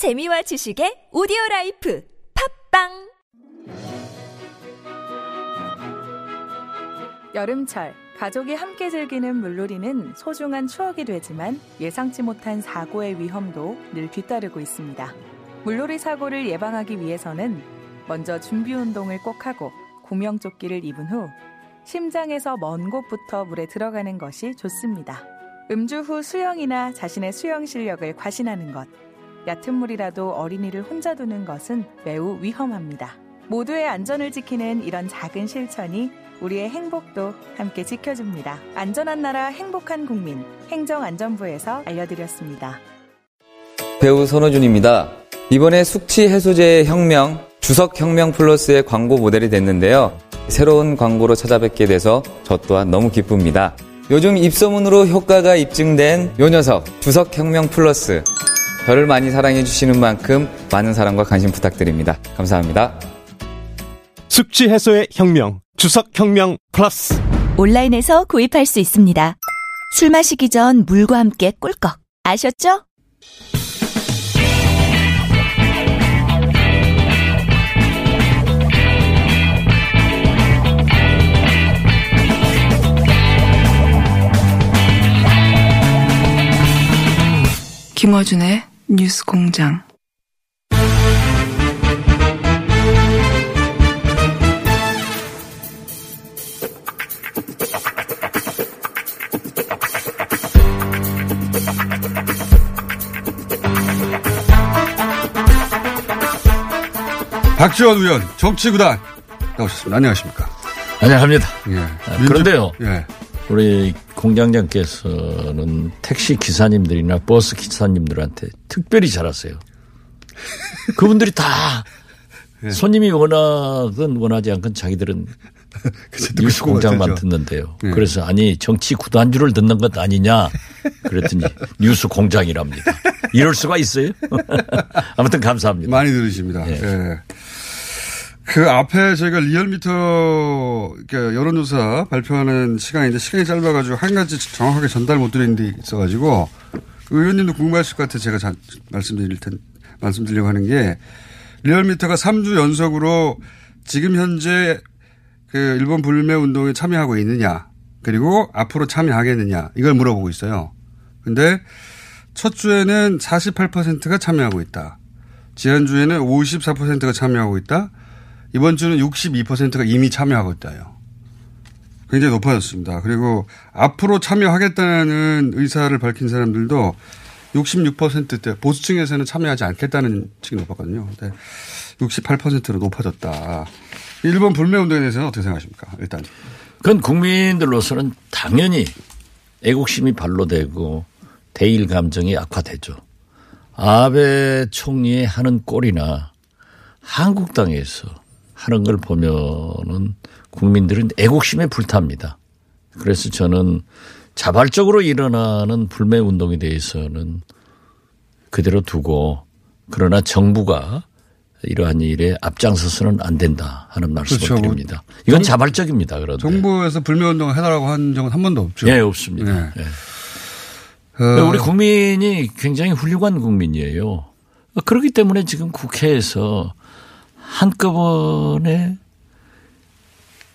재미와 지식의 오디오 life 팟빵 여름철 가족이 함께 즐기는 물놀이는 소중한 추억이 되지만 예상치 못한 사고의 위험도 늘 뒤따르고 있습니다. 물놀이 사고를 예방하기 위해서는 먼저 준비 운동을 꼭 하고 구명조끼를 입은 후 심장에서 먼 곳부터 물에 들어가는 것이 좋습니다. 음주 후 수영이나 자신의 수영 실력을 과신하는 것, 얕은 물이라도 어린이를 혼자 두는 것은 매우 위험합니다. 모두의 안전을 지키는 이런 작은 실천이 우리의 행복도 함께 지켜줍니다. 안전한 나라 행복한 국민 행정안전부에서 알려드렸습니다. 배우 손호준입니다. 이번에 숙취 해소제의 혁명 주석 혁명 플러스의 광고 모델이 됐는데요. 새로운 광고로 찾아뵙게 돼서 저 또한 너무 기쁩니다. 요즘 입소문으로 효과가 입증된 요 녀석 주석 혁명 플러스 저를 많이 사랑해 주시는 만큼 많은 사랑과 관심 부탁드립니다. 감사합니다. 숙취 해소의 혁명, 주석 혁명 플러스. 온라인에서 구입할 수 있습니다. 술 마시기 전 물과 함께 꿀꺽. 아셨죠? 김어준의 뉴스 공장. 박지원 의원 정치구단 나오셨습니다. 안녕하십니까? 안녕합니다. 예. 아, 그런데요. 예. 우리 공장장께서는 택시 기사님들이나 버스 기사님들한테 특별히 잘하세요. 그분들이 다 예. 손님이 원하든 원하지 않건 자기들은 뉴스 공장만. 듣는데요. 예. 그래서 아니 정치 구단주를 듣는 것 아니냐 그랬더니 뉴스 공장이랍니다. 이럴 수가 있어요? 아무튼 감사합니다. 많이 들으십니다. 예. 예. 그 앞에 저희가 리얼미터 그러니까 여론조사 발표하는 시간인데 시간이 짧아가지고 한 가지 정확하게 전달 못 드린 데 있어가지고 의원님도 궁금하실 것 같아 제가 자- 말씀드릴 텐 말씀드리려고 하는 게 리얼미터가 3주 연속으로 지금 현재 그 일본 불매 운동에 참여하고 있느냐 그리고 앞으로 참여하겠느냐 이걸 물어보고 있어요. 근데 첫 주에는 48%가 참여하고 있다. 지난주에는 54%가 참여하고 있다. 이번 주는 62%가 이미 참여하고 있다요. 굉장히 높아졌습니다. 그리고 앞으로 참여하겠다는 의사를 밝힌 사람들도 66%대 보수층에서는 참여하지 않겠다는 층이 높았거든요. 근데 68%로 높아졌다. 일본 불매운동에 대해서는 어떻게 생각하십니까? 일단. 그건 국민들로서는 당연히 애국심이 발로되고 대일 감정이 악화되죠. 아베 총리의 하는 꼴이나 한국당에서 하는 걸 보면은 국민들은 애국심에 불탑니다. 그래서 저는 자발적으로 일어나는 불매 운동에 대해서는 그대로 두고 그러나 정부가 이러한 일에 앞장서서는 안 된다 하는 말씀을 그렇죠. 드립니다. 이건 자발적입니다. 그런데. 정부에서 불매운동을 해달라고 한 적은 한 번도 없죠. 예, 없습니다. 네. 예. 어, 우리 국민이 굉장히 훌륭한 국민이에요. 그렇기 때문에 지금 국회에서 한꺼번에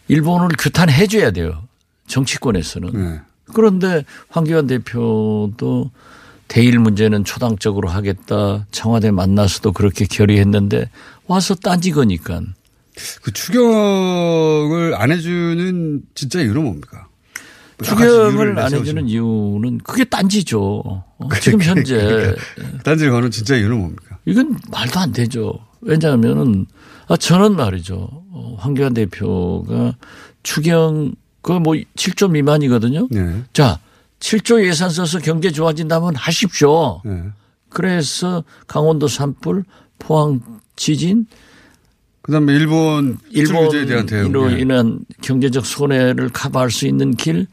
일본을 규탄해 줘야 돼요. 정치권에서는. 네. 그런데 황교안 대표도 대일 문제는 초당적으로 하겠다. 청와대 만나서도 그렇게 결의했는데 와서 딴지 거니까. 그 추경을 안 해주는 진짜 이유는 뭡니까? 뭐 추경을 이유를 안. 해주는 이유는 그게 딴지죠. 어, 지금 현재 그러니까 딴지를 거는 진짜 이유는 뭡니까? 이건 말도 안 되죠. 왜냐하면은 아, 저는 말이죠. 어, 황교안 대표가 추경 그뭐 7조 미만이거든요. 네. 자, 7조 예산 써서 경제 좋아진다면 하십시오. 네. 그래서 강원도 산불, 포항 지진, 그다음에 일본 일본에 대한 대응. 예. 인한 경제적 손해를 커버할 수 있는 길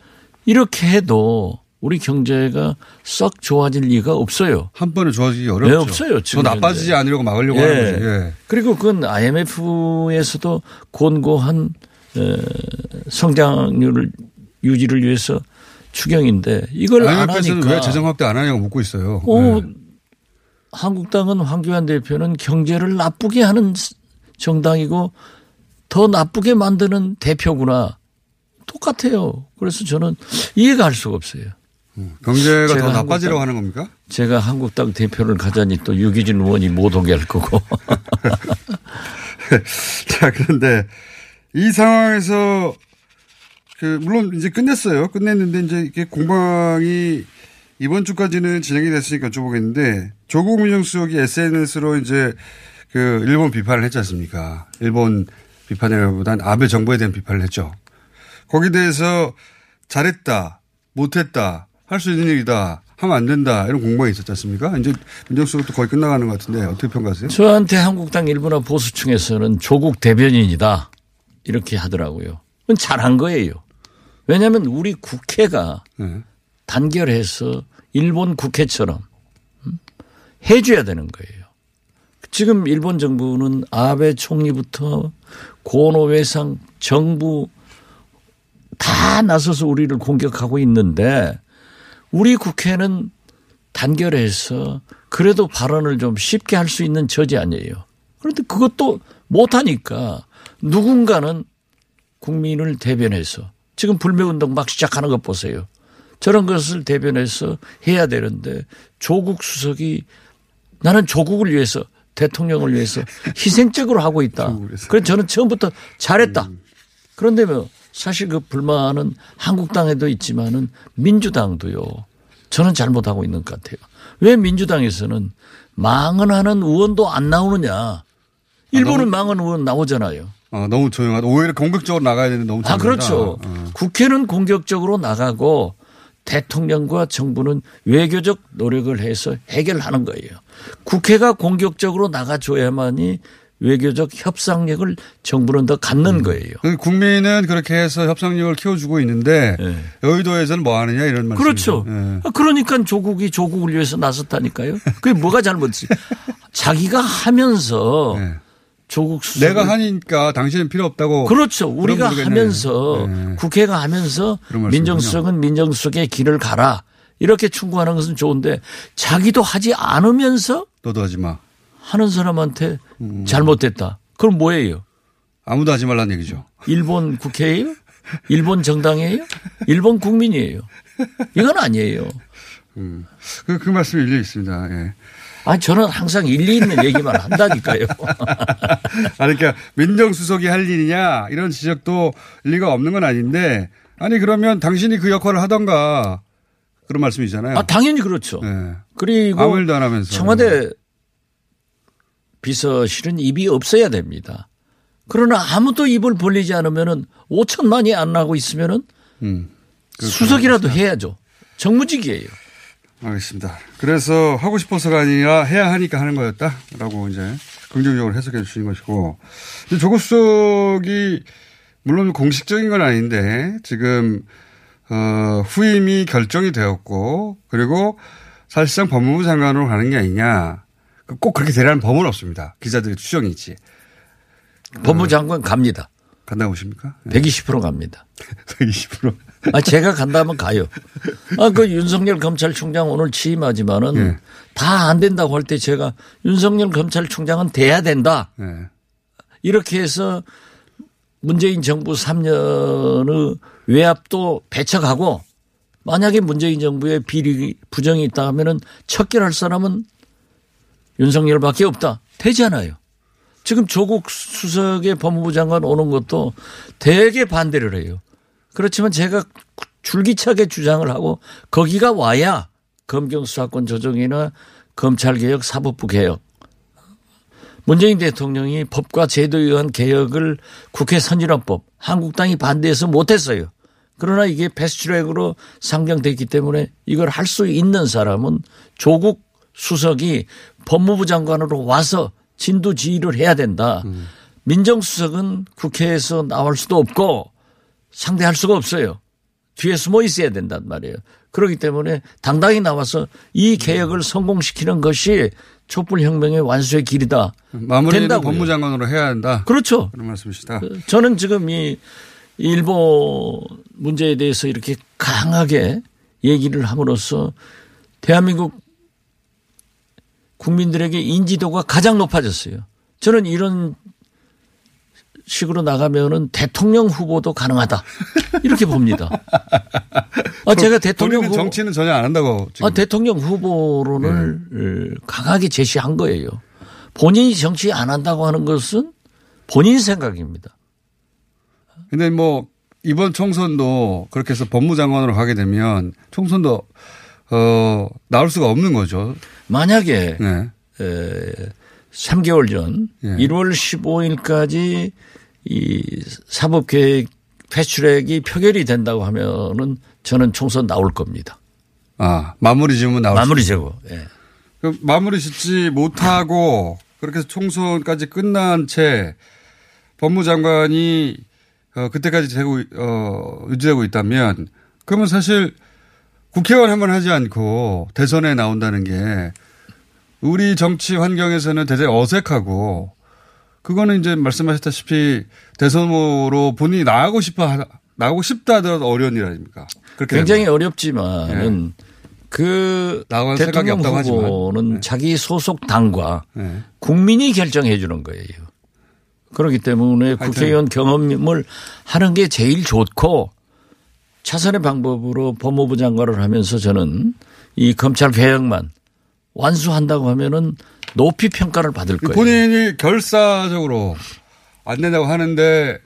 이렇게 해도 우리 경제가 썩 좋아질 리가 없어요. 한 번에 좋아지기 어렵죠. 네, 없어요, 지금 더 나빠지지 현재. 않으려고 막으려고 예. 하는 거지. 예. 그리고 그건 IMF에서도 곤고한 에, 성장률을 유지를 위해서 추경인데 이걸 안 하니까 왜 재정 확대 안 하냐고 묻고 있어요. 어, 네. 한국당은 황교안 대표는 경제를 나쁘게 하는 정당이고 더 나쁘게 만드는 대표구나. 똑같아요. 그래서 저는 이해가 할 수가 없어요. 경제가 더 한국당- 하는 겁니까? 제가 한국당 대표를 가자니 또 유기진 의원이 못 오게 할 거고. 자, 그런데 이 상황에서 그 물론 이제 끝냈어요. 끝냈는데 이제 이게 공방이 이번 주까지는 진행이 됐으니까 여쭤보겠는데 조국 민정수석이 SNS로 이제 그 일본 비판을 했지 않습니까? 일본 비판이라기보단 아베 정부에 대한 비판을 했죠. 거기에 대해서 잘했다, 못했다, 할 수 있는 일이다, 하면 안 된다 이런 공방이 있었지 않습니까? 이제 민정수석도 거의 끝나가는 것 같은데 어떻게 평가하세요? 저한테 한국당 일부나 보수층에서는 조국 대변인이다. 이렇게 하더라고요. 그건 잘한 거예요. 왜냐하면 우리 국회가 네. 단결해서 일본 국회처럼 음, 해줘야 되는 거예요. 지금 일본 정부는 아베 총리부터 고노 외상 정부 다 나서서 우리를 공격하고 있는데 우리 국회는 단결해서 그래도 발언을 좀 쉽게 할 수 있는 처지 아니에요. 그런데 그것도 못하니까 누군가는 국민을 대변해서 지금 불매운동 막 시작하는 것 보세요. 저런 것을 대변해서 해야 되는데 조국 수석이 나는 조국을 위해서 대통령을 위해서 희생적으로 하고 있다. 그래서 저는 처음부터 잘했다. 그런데 뭐 사실 그 불만은 한국당에도 있지만은 민주당도요. 저는 잘못하고 있는 것 같아요. 왜 민주당에서는 망언하는 의원도 안 나오느냐. 일본은 망언 의원 나오잖아요. 어, 너무 조용하다. 오히려 공격적으로 나가야 되는데 너무 아, 조용하다. 그렇죠. 어. 국회는 공격적으로 나가고 대통령과 정부는 외교적 노력을 해서 해결하는 거예요. 국회가 공격적으로 나가줘야만이 외교적 협상력을 정부는 더 갖는 거예요. 그 국민은 그렇게 해서 협상력을 키워주고 있는데 예. 여의도에서는 뭐 하느냐 이런 말씀. 그렇죠. 아, 그러니까 조국이 조국을 위해서 나섰다니까요. 그게 뭐가 잘못이? 자기가 하면서 조국 수석 내가 하니까 당신은 필요 없다고. 그렇죠. 우리가. 하면서 네. 국회가 하면서. 민정수석은 민정수석의 길을 가라. 이렇게 충고하는 것은 좋은데 자기도 하지 않으면서 너도 하지 마. 하는 사람한테 음. 잘못됐다. 그럼 뭐예요? 아무도 하지 말라는 얘기죠. 일본 국회예요? 일본 정당이에요? 일본 국민이에요? 이건 아니에요. 그, 그 말씀이 일리 있습니다. 예. 아 저는 항상 일리 있는 얘기만 한다니까요. 아, 그러니까 민정수석이 할 일이냐 이런 지적도 일리가 없는 건 아닌데 아니 그러면 당신이 그 역할을 하던가 그런 말씀이잖아요. 아 당연히 그렇죠. 예. 그리고 아무 일도 안 하면서. 청와대 비서실은 입이 없어야 됩니다. 그러나 아무도 입을 벌리지 않으면은 5천만이 안 나고 있으면은 음. 수석이라도 해야죠. 정무직이에요. 알겠습니다. 그래서 하고 싶어서가 아니라 해야 하니까 하는 거였다라고 이제 긍정적으로 해석해 주시는 것이고 근데 조국 수석이 물론 공식적인 건 아닌데 지금 어, 후임이 결정이 되었고 그리고 사실상 법무부 장관으로 가는 게 아니냐 그 꼭 그렇게 되라는 법은 없습니다. 기자들의 추정이지. 법무부 장관 갑니다. 간다고 보십니까? 120% 갑니다. 120%. 아, 제가 간다면 가요. 아, 그 윤석열 검찰총장 오늘 취임하지만은 네. 다안 된다고 할 때 제가 윤석열 검찰총장은 돼야 된다. 네. 이렇게 해서 문재인 정부 3년의 외압도 배척하고 만약에 문재인 정부의 비리 부정이 있다 하면은 척결할 사람은 윤석열밖에 없다. 되잖아요. 지금 조국 수석의 법무부 장관 오는 것도 되게 반대를 해요. 그렇지만 제가 줄기차게 주장을 하고 거기가 와야 검경 수사권 조정이나 검찰 개혁 사법부 개혁 문재인 대통령이 법과 제도에 의한 개혁을 국회 선진화법 한국당이 반대해서 못했어요. 그러나 이게 패스트트랙으로 상정됐기 때문에 이걸 할 수 있는 사람은 조국 수석이 법무부 장관으로 와서 진두지휘를 해야 된다. 민정수석은 국회에서 나올 수도 없고 상대할 수가 없어요. 뒤에 숨어 있어야 된단 말이에요. 그렇기 때문에 당당히 나와서 이 개혁을 성공시키는 것이 촛불혁명의 완수의 길이다. 마무리는. 법무장관으로 해야 한다. 그렇죠. 그런 말씀이시다. 저는 지금 이 일본 문제에 대해서 이렇게 강하게 얘기를 함으로써 대한민국 국민들에게 인지도가 가장 높아졌어요. 저는 이런 식으로 나가면은 대통령 후보도 가능하다. 이렇게 봅니다. 아, 제가 대통령 후보, 정치는 전혀 안 한다고 지금. 아, 대통령 후보론을 네. 어, 강하게 제시한 거예요. 본인이 정치 안 한다고 하는 것은 본인 생각입니다. 근데 뭐 이번 총선도 그렇게 해서 법무장관으로 가게 되면 총선도 어 나올 수가 없는 거죠. 만약에 네. 에, 3개월 전 예. 1월 15일까지 이 사법 계획 패스트트랙이 표결이 된다고 하면은 저는 총선 나올 겁니다. 아 마무리 지으면 나올 마무리 수 제고. 예. 그 마무리 짓지 못하고 그렇게 해서 총선까지 끝난 채 법무장관이 어, 그때까지 되고 어, 유지되고 있다면 그러면 사실 국회의원 한 번 하지 않고 대선에 나온다는 게 우리 정치 환경에서는 대단히 어색하고 그거는 이제 말씀하셨다시피 대선으로 본인이 나가고 싶어 하- 나가고 싶다 하더라도 어려운 일 아닙니까? 굉장히 되면. 어렵지만은 그 나갈 생각이 대통령. 후보는 네. 자기 소속 당과 네. 국민이 결정해 주는 거예요. 그렇기 때문에 국회의원 경험을 하는 게 제일 좋고 차선의 방법으로 법무부 장관을 하면서 저는 이 검찰 개혁만 완수한다고 하면은 높이 평가를 받을 거예요. 본인이 결사적으로 안 된다고 하는데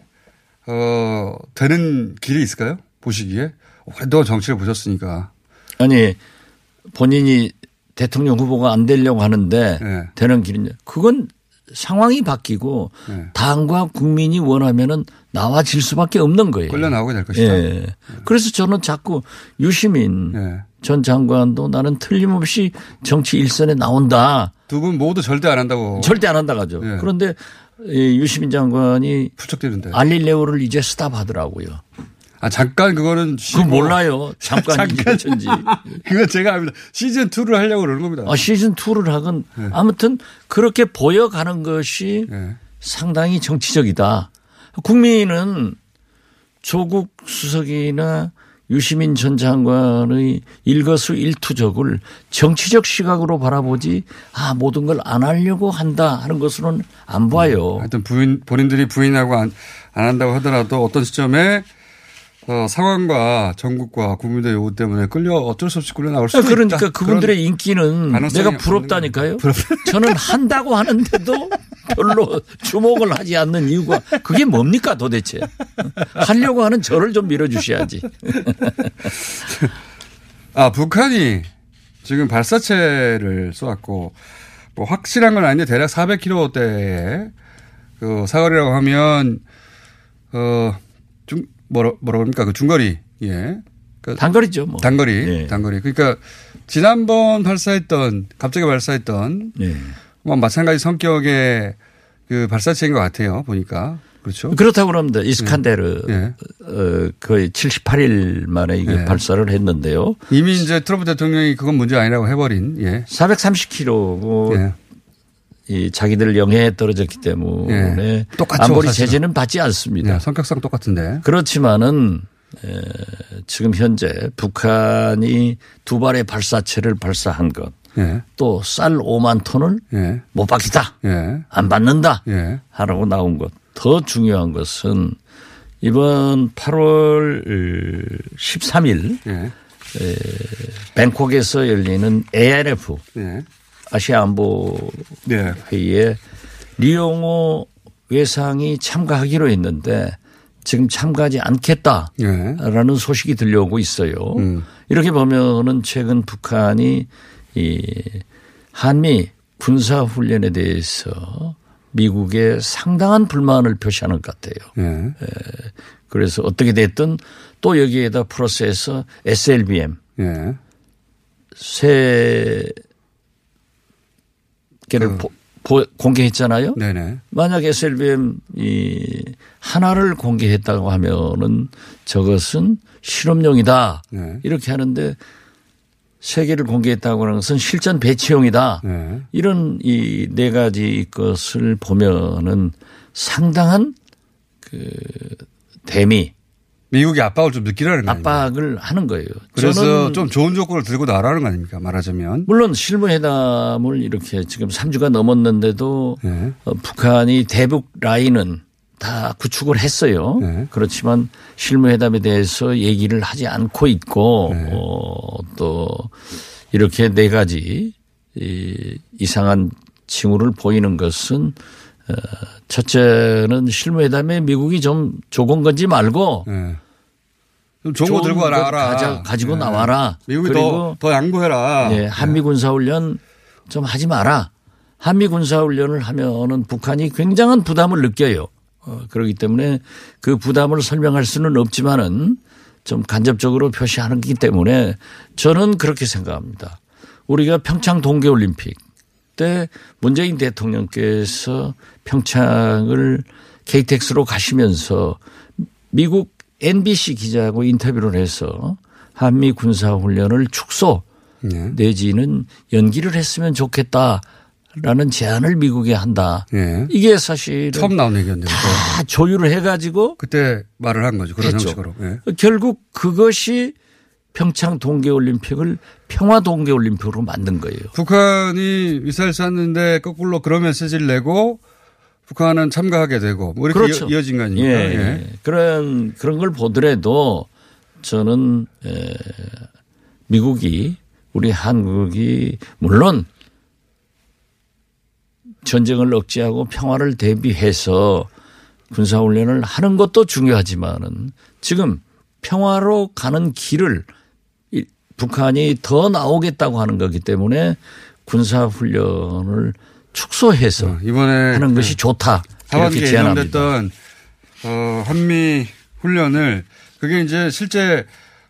어 되는 길이 있을까요? 보시기에 오랫동안 정치를 보셨으니까 아니 본인이 대통령 후보가 안 되려고 하는데 네. 되는 길이냐. 그건 상황이 바뀌고 네. 당과 국민이 원하면은 나와질 수밖에 없는 거예요. 끌려 나오게 될 것이다. 예. 그래서 저는 자꾸 유시민 예. 전 장관도 나는 틀림없이 정치 일선에 나온다. 두 분 모두 절대 안 한다고 절대 안 한다 가죠. 예. 그런데 이 유시민 장관이 풀쩍대는데. 알릴레오를 이제 스탑하더라고요. 아 잠깐 그거는 그 몰라요. 잠깐 잠깐. 이전지. 그거 제가 압니다. 시즌 2를 하려고 그러는 겁니다. 아, 시즌 2를 하건 네. 아무튼 그렇게 보여가는 것이 예. 상당히 정치적이다. 국민은 조국 수석이나 유시민 전 장관의 일거수 일투족을 정치적 시각으로 바라보지 아 모든 걸 안 하려고 한다 하는 것으로는 안 봐요. 하여튼 부인 본인들이 부인하고 안, 안 한다고 하더라도 어떤 시점에 어, 상황과 전국과 국민의 요구 때문에 끌려 어쩔 수 없이 끌려 나올 수도 그러니까 있다. 그분들의 그런 인기는 내가 부럽다니까요. 저는 한다고 하는데도 별로 주목을 하지 않는 이유가 그게 뭡니까 도대체. 하려고 하는 저를 좀 밀어주셔야지. 아, 북한이 지금 발사체를 쏘았고, 뭐 확실한 건 아닌데 대략 400km대의 그 사거리라고 하면, 어, 중, 뭐라, 뭐라 그럽니까? 그 중거리, 예. 그 단거리죠 뭐. 단거리, 예. 단거리. 그러니까 지난번 발사했던, 갑자기 발사했던, 네. 뭐 마찬가지 성격의 그 발사체인 것 같아요. 보니까. 그렇죠. 그렇다고 그럽니다. 이스칸데르 예. 어, 거의 78일 만에 이게 예. 발사를 했는데요. 이미 이제 트럼프 대통령이 그건 문제 아니라고 해버린, 예. 430km 예. 이 자기들 영해에 떨어졌기 때문에 예. 똑같죠, 안보리 사실은. 제재는 받지 않습니다. 예. 성격상 똑같은데. 그렇지만은 에, 지금 현재 북한이 두 발의 발사체를 발사한 것, 예. 또쌀 5만 톤을 예. 못 받겠다, 예. 안 받는다 예. 하라고 나온 것. 더 중요한 것은 이번 8월 13일 예. 뱅콕에서 열리는 ARF 예. 아시아 안보 네. 회의에 리용호 외상이 참가하기로 했는데 지금 참가하지 않겠다라는 예. 소식이 들려오고 있어요. 음. 이렇게 보면은 최근 북한이 이 한미 군사 훈련에 대해서 미국에 상당한 불만을 표시하는 것 같아요. 예. 그래서 어떻게 됐든 또 여기에다 플러스해서 SLBM 예. 세 개를 보- 보- 공개했잖아요. 네네. 만약 SLBM 이 하나를 공개했다고 하면은 저것은 실험용이다. 네. 이렇게 하는데 세 개를 공개했다고 하는 것은 실전 배치용이다. 네. 이런 이 네 가지 것을 보면은 상당한 그 대미 미국이 압박을 좀 느끼라는 거 아닙니까? 압박을 하는 거예요. 그래서 좀 좋은 조건을 들고 나라는 거 아닙니까? 말하자면. 물론 실무회담을 이렇게 지금 3주가 넘었는데도 네. 어, 북한이 대북 라인은 다 구축을 했어요. 네. 그렇지만 실무회담에 대해서 얘기를 하지 않고 있고 네. 어, 또 이렇게 네 가지 이 이상한 징후를 보이는 것은 어, 첫째는 실무회담에 미국이 좀 조건 건지 말고 네. 좀 좋은 거 들고 것 와라. 가져, 가지고 네. 나와라. 미국이 그리고 더, 더 양보해라. 예, 한미 군사훈련 좀 하지 마라. 한미 군사훈련을 하면은 북한이 굉장한 부담을 느껴요. 어, 그렇기 때문에 그 부담을 설명할 수는 없지만은 좀 간접적으로 표시하는 거기 때문에 저는 그렇게 생각합니다. 우리가 평창 동계올림픽 때 문재인 대통령께서 평창을 KTX로 가시면서 미국 NBC 기자하고 인터뷰를 해서 한미 군사훈련을 축소 네. 내지는 연기를 했으면 좋겠다 라는 제안을 미국에 한다. 예. 이게 사실 처음 나온 얘기였는데. 다 조율을 해가지고 그때 말을 한 거죠. 그런 했죠. 형식으로. 예. 결국 그것이 평창 동계올림픽을 평화 동계올림픽으로 만든 거예요. 북한이 미사일 쐈는데 거꾸로 그런 메시지를 내고 북한은 참가하게 되고 뭐 이렇게 그렇죠. 이어, 진거 아닙니까? 예, 예. 예. 그런 그런 걸 보더라도 저는 에, 미국이 우리 한국이 물론 전쟁을 억제하고 평화를 대비해서 군사훈련을 하는 것도 중요하지만은 지금 평화로 가는 길을 이 북한이 더 나오겠다고 하는 거기 때문에 군사 훈련을 축소해서 어, 이번에 하는 것이 네. 좋다. 이렇게 제안합니다. 어, 한미 훈련을 그게 이제 실제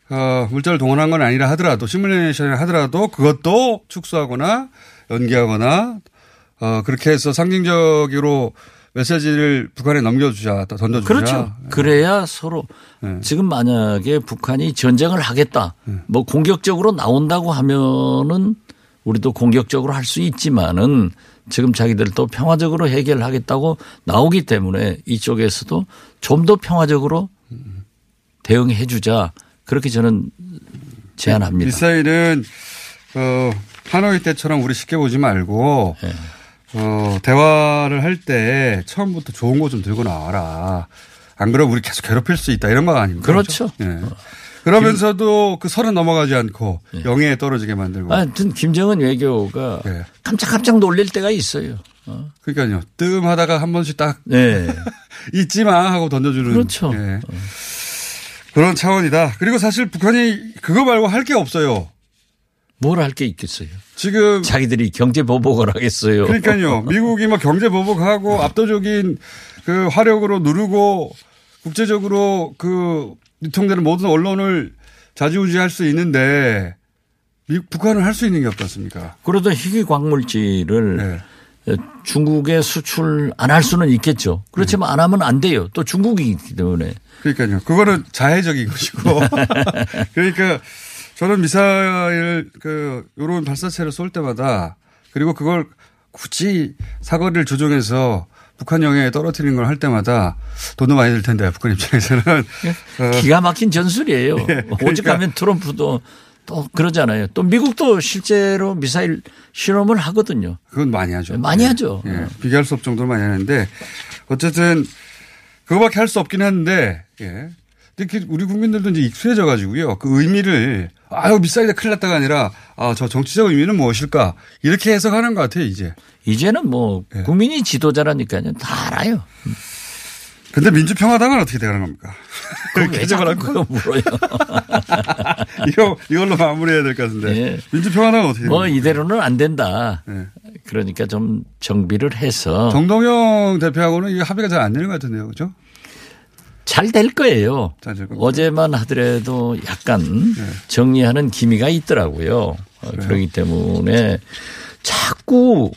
어, 물자를 동원한 건 아니라 하더라도 시뮬레이션을 하더라도 그것도 축소하거나 연기하거나 어, 그렇게 해서 상징적으로 메시지를 북한에 넘겨주자, 또 던져주자. 그렇죠. 그래야 서로 네. 지금 만약에 북한이 전쟁을 하겠다, 뭐 공격적으로 나온다고 하면은 우리도 공격적으로 할 수 있지만은 지금 자기들도 평화적으로 해결하겠다고 나오기 때문에 이쪽에서도 좀 더 평화적으로 대응해 주자. 그렇게 저는 제안합니다. 미사일은 어, 하노이 때처럼 우리 쉽게 보지 말고 네. 어, 대화를 할 때 처음부터 좋은 거 좀 들고 나와라. 안 그러면 우리 계속 괴롭힐 수 있다 이런 거 아닙니까? 그렇죠. 예. 그러면서도 그 선은 넘어가지 않고 예. 영해에 떨어지게 만들고. 하여튼 김정은 외교가 예. 깜짝깜짝 놀릴 때가 있어요. 어. 그러니까요. 뜸하다가 한 번씩 딱 네. 잊지 마 하고 던져주는. 그렇죠. 예. 그런 차원이다. 그리고 사실 북한이 그거 말고 할 게 없어요. 뭘 할 게 있겠어요. 지금 자기들이 경제 보복을 하겠어요. 그러니까요. 미국이 막 경제 보복하고 압도적인 그 화력으로 누르고 국제적으로 그 유통되는 모든 언론을 좌지우지할 수 있는데 미국, 북한은 할 수 있는 게 없지 않습니까? 그러다 희귀 광물질을 네. 중국에 수출 안 할 수는 있겠죠. 그렇지만 안 하면 안 돼요. 또 중국이기 때문에. 그러니까요. 그거는 자해적인 것이고. 그러니까 저는 미사일 그 요런 발사체를 쏠 때마다 그리고 그걸 굳이 사거리를 조정해서 북한 영해에 떨어뜨리는 걸 할 때마다 돈도 많이 들 텐데 북한 입장에서는 어, 기가 막힌 전술이에요. 예, 그러니까. 오직하면 트럼프도 또 그러잖아요. 또 미국도 실제로 미사일 실험을 하거든요. 그건 많이 하죠. 많이 예. 하죠. 예. 비교할 수 없을 정도로 많이 하는데 어쨌든 그거밖에 할 수 없긴 한데 예. 그 우리 국민들도 이제 익숙해져 가지고요. 그 의미를 아유 미사일에 큰일 났다가 아니라 아 저 정치적 의미는 무엇일까 이렇게 해석하는 것 같아요 이제. 이제는 뭐 예. 국민이 지도자라니까요. 다 알아요. 근데 민주평화당은 어떻게 되는 겁니까? 개정을 하고 그거 물어요. 이거 이걸로 마무리해야 될 것 같은데 예. 민주평화당은 어떻게? 뭐 됩니까? 이대로는 안 된다. 예. 그러니까 좀 정비를 해서 정동영 대표하고는 이게 합의가 잘 안 되는 것 같은데요, 그렇죠? 잘 될 거예요. 잘될 겁니다. 어제만 하더라도 약간 정리하는 기미가 있더라고요. 어, 그렇기 때문에 자꾸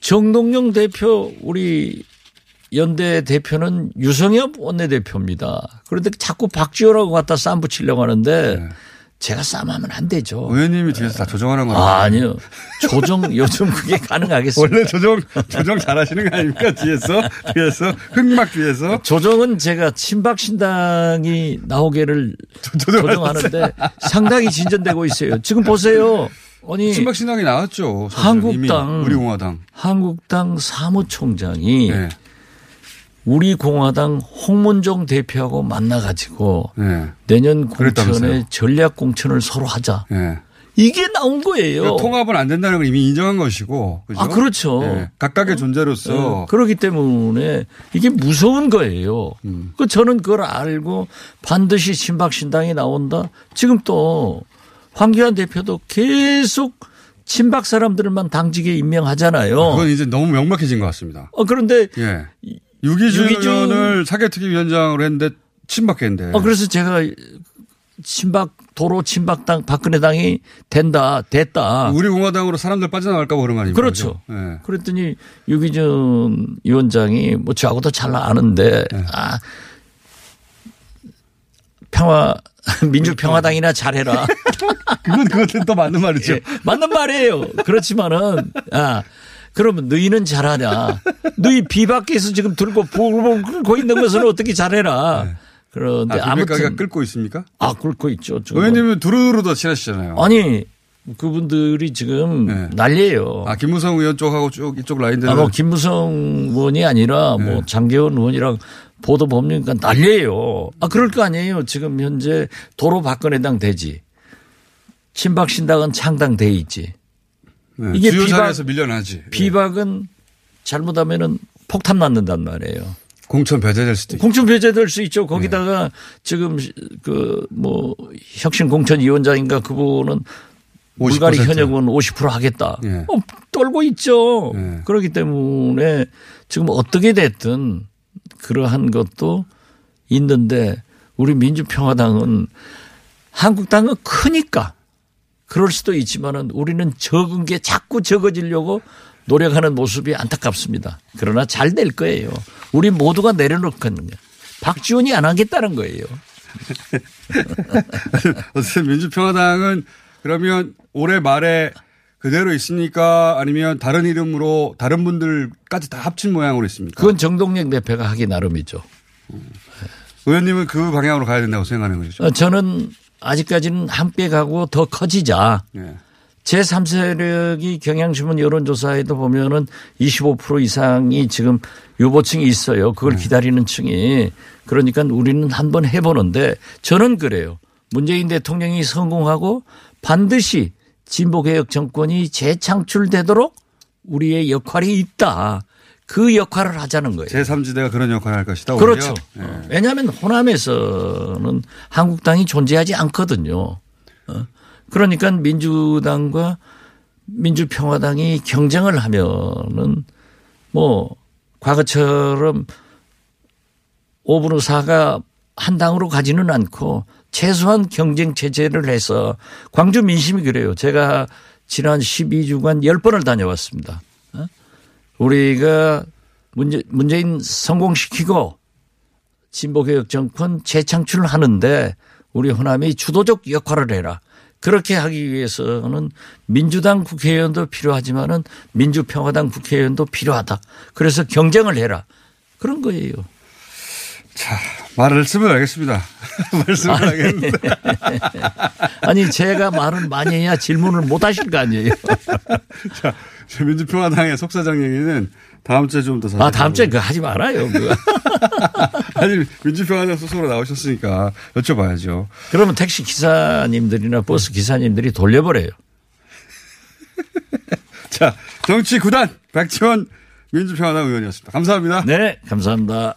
정동영 대표 우리 연대 대표는 유성엽 원내대표입니다. 그런데 자꾸 박지호라고 갖다 쌈 붙이려고 하는데 제가 싸움하면 안 되죠. 의원님이 뒤에서 다 조정하는 거예요. 아, 아니요. 조정 요즘 그게 가능하겠습니다. 원래 조정 조정 잘하시는 거 아닙니까 뒤에서 뒤에서 흑막 뒤에서 조정은 제가 친박 신당이 나오게를 조정하는데 상당히 진전되고 있어요. 지금 보세요. 아니 친박 신당이 나왔죠. 한국당 우리공화당 한국당 사무총장이 네. 우리 공화당 홍문종 대표하고 만나가지고 네. 내년. 공천에 전략 공천을 서로 하자. 네. 이게 나온 거예요. 그러니까 통합은 안 된다는 걸 이미 인정한 것이고 그죠? 아, 그렇죠. 네. 각각의 존재로서 네. 그렇기 때문에 이게 무서운 거예요. 음. 그 저는 그걸 알고 반드시 친박신당이 나온다. 지금 또 황교안 대표도 계속 친박 사람들만 당직에 임명하잖아요. 그건 이제 너무 명확해진 것 같습니다. 어, 그런데 예. 유기준 유기준- 의원을 사개특위 위원장으로 했는데 친박했는데. 어, 그래서 제가 친박 도로 친박당 박근혜 당이 된다 됐다. 우리 공화당으로 사람들 빠져나갈까 봐 그런 거 아닙니까? 그렇죠. 예. 그랬더니 유기준 위원장이 뭐 저하고도 잘 아는데 네. 아 평화 민주평화당이나 잘해라. 그건 그것은 또 맞는 말이죠. 예, 맞는 말이에요. 그렇지만은 아 그러면 너희는 잘하냐? 너희 비 밖에서 지금 들고 보고 끓고 있는 것은 어떻게 잘해라. 그런데 아, 무튼 끓고 있습니까? 아 끓고 있죠. 지금. 의원님은 두루두루 더 친하시잖아요. 아니 그분들이 지금 네. 난리예요. 아, 김무성 의원 쪽하고 쭉 이쪽 라인들은 아, 뭐 김무성 의원이 아니라 네. 뭐 장계원 의원이랑 보도 법리니까 난리예요. 아 그럴 거 아니에요. 지금 현재 도로 박근혜당 되지. 친박 신당은 창당 돼 있지. 네, 이게 주요 비박- 자리에서 밀려나지. 예. 비박은 잘못하면은 폭탄 맞는단 말이에요. 공천 배제될 수도 있고. 공천 배제될 수 있죠. 거기다가 지금 그 뭐 혁신 공천 위원장인가 그분은 물갈이 50%. 현역은 50% 하겠다. 예. 어, 떨고 있죠. 예. 그렇기 때문에 지금 어떻게 됐든 그러한 것도 있는데 우리 민주평화당은 한국당은 크니까 그럴 수도 있지만은 우리는 적은 게 자꾸 적어지려고 노력하는 모습이 안타깝습니다. 그러나 잘 될 거예요. 우리 모두가 내려놓겠는 거예요. 박지원이 안 하겠다는 거예요. 어쨌든 민주평화당은 그러면 올해 말에 그대로 있습니까? 아니면 다른 이름으로 다른 분들까지 다 합친 모양으로 있습니까? 그건 정동영 대표가 하기 나름이죠. 의원님은 그 방향으로 가야 된다고 생각하는 거죠. 어, 저는 아직까지는 함께 가고 더 커지자. 예. 제3세력이 경향신문 여론조사에도 보면은 25% 이상이 지금 유보층이 있어요. 그걸 기다리는 층이. 그러니까 우리는 한번 해보는데 저는 그래요. 문재인 대통령이 성공하고 반드시 진보개혁 정권이 재창출되도록 우리의 역할이 있다. 그 역할을 하자는 거예요. 제3지대가 그런 역할을 할 것이다. 그렇죠. 오히려. 예. 어, 왜냐하면 호남에서는 한국당이 존재하지 않거든요. 어. 그러니까 민주당과 민주평화당이 경쟁을 하면은 뭐 과거처럼 5분의 4가 한 당으로 가지는 않고 최소한 경쟁 체제를 해서 광주 민심이 그래요. 제가 지난 12주간 10번을 다녀왔습니다. 어? 우리가 문재, 문재인 성공시키고 진보개혁 정권 재창출을 하는데 우리 호남이 주도적 역할을 해라. 그렇게 하기 위해서는 민주당 국회의원도 필요하지만은 민주평화당 국회의원도 필요하다. 그래서 경쟁을 해라. 그런 거예요. 자, 말씀을 알겠습니다. 말씀을 알겠는데. 아니 제가 말을 많이 해야 질문을 못 하실 거 아니에요. 자, 저 민주평화당의 속사장 얘기는 다음 주에 좀더 자세히. 아 다음 주에 그거 하지 말아요. 그거. 아니, 민주평화당 소속으로 나오셨으니까 여쭤봐야죠. 그러면 택시 기사님들이나 버스 기사님들이 돌려버려요. 자, 정치 구단 백지원 민주평화당 의원이었습니다. 감사합니다. 네, 감사합니다.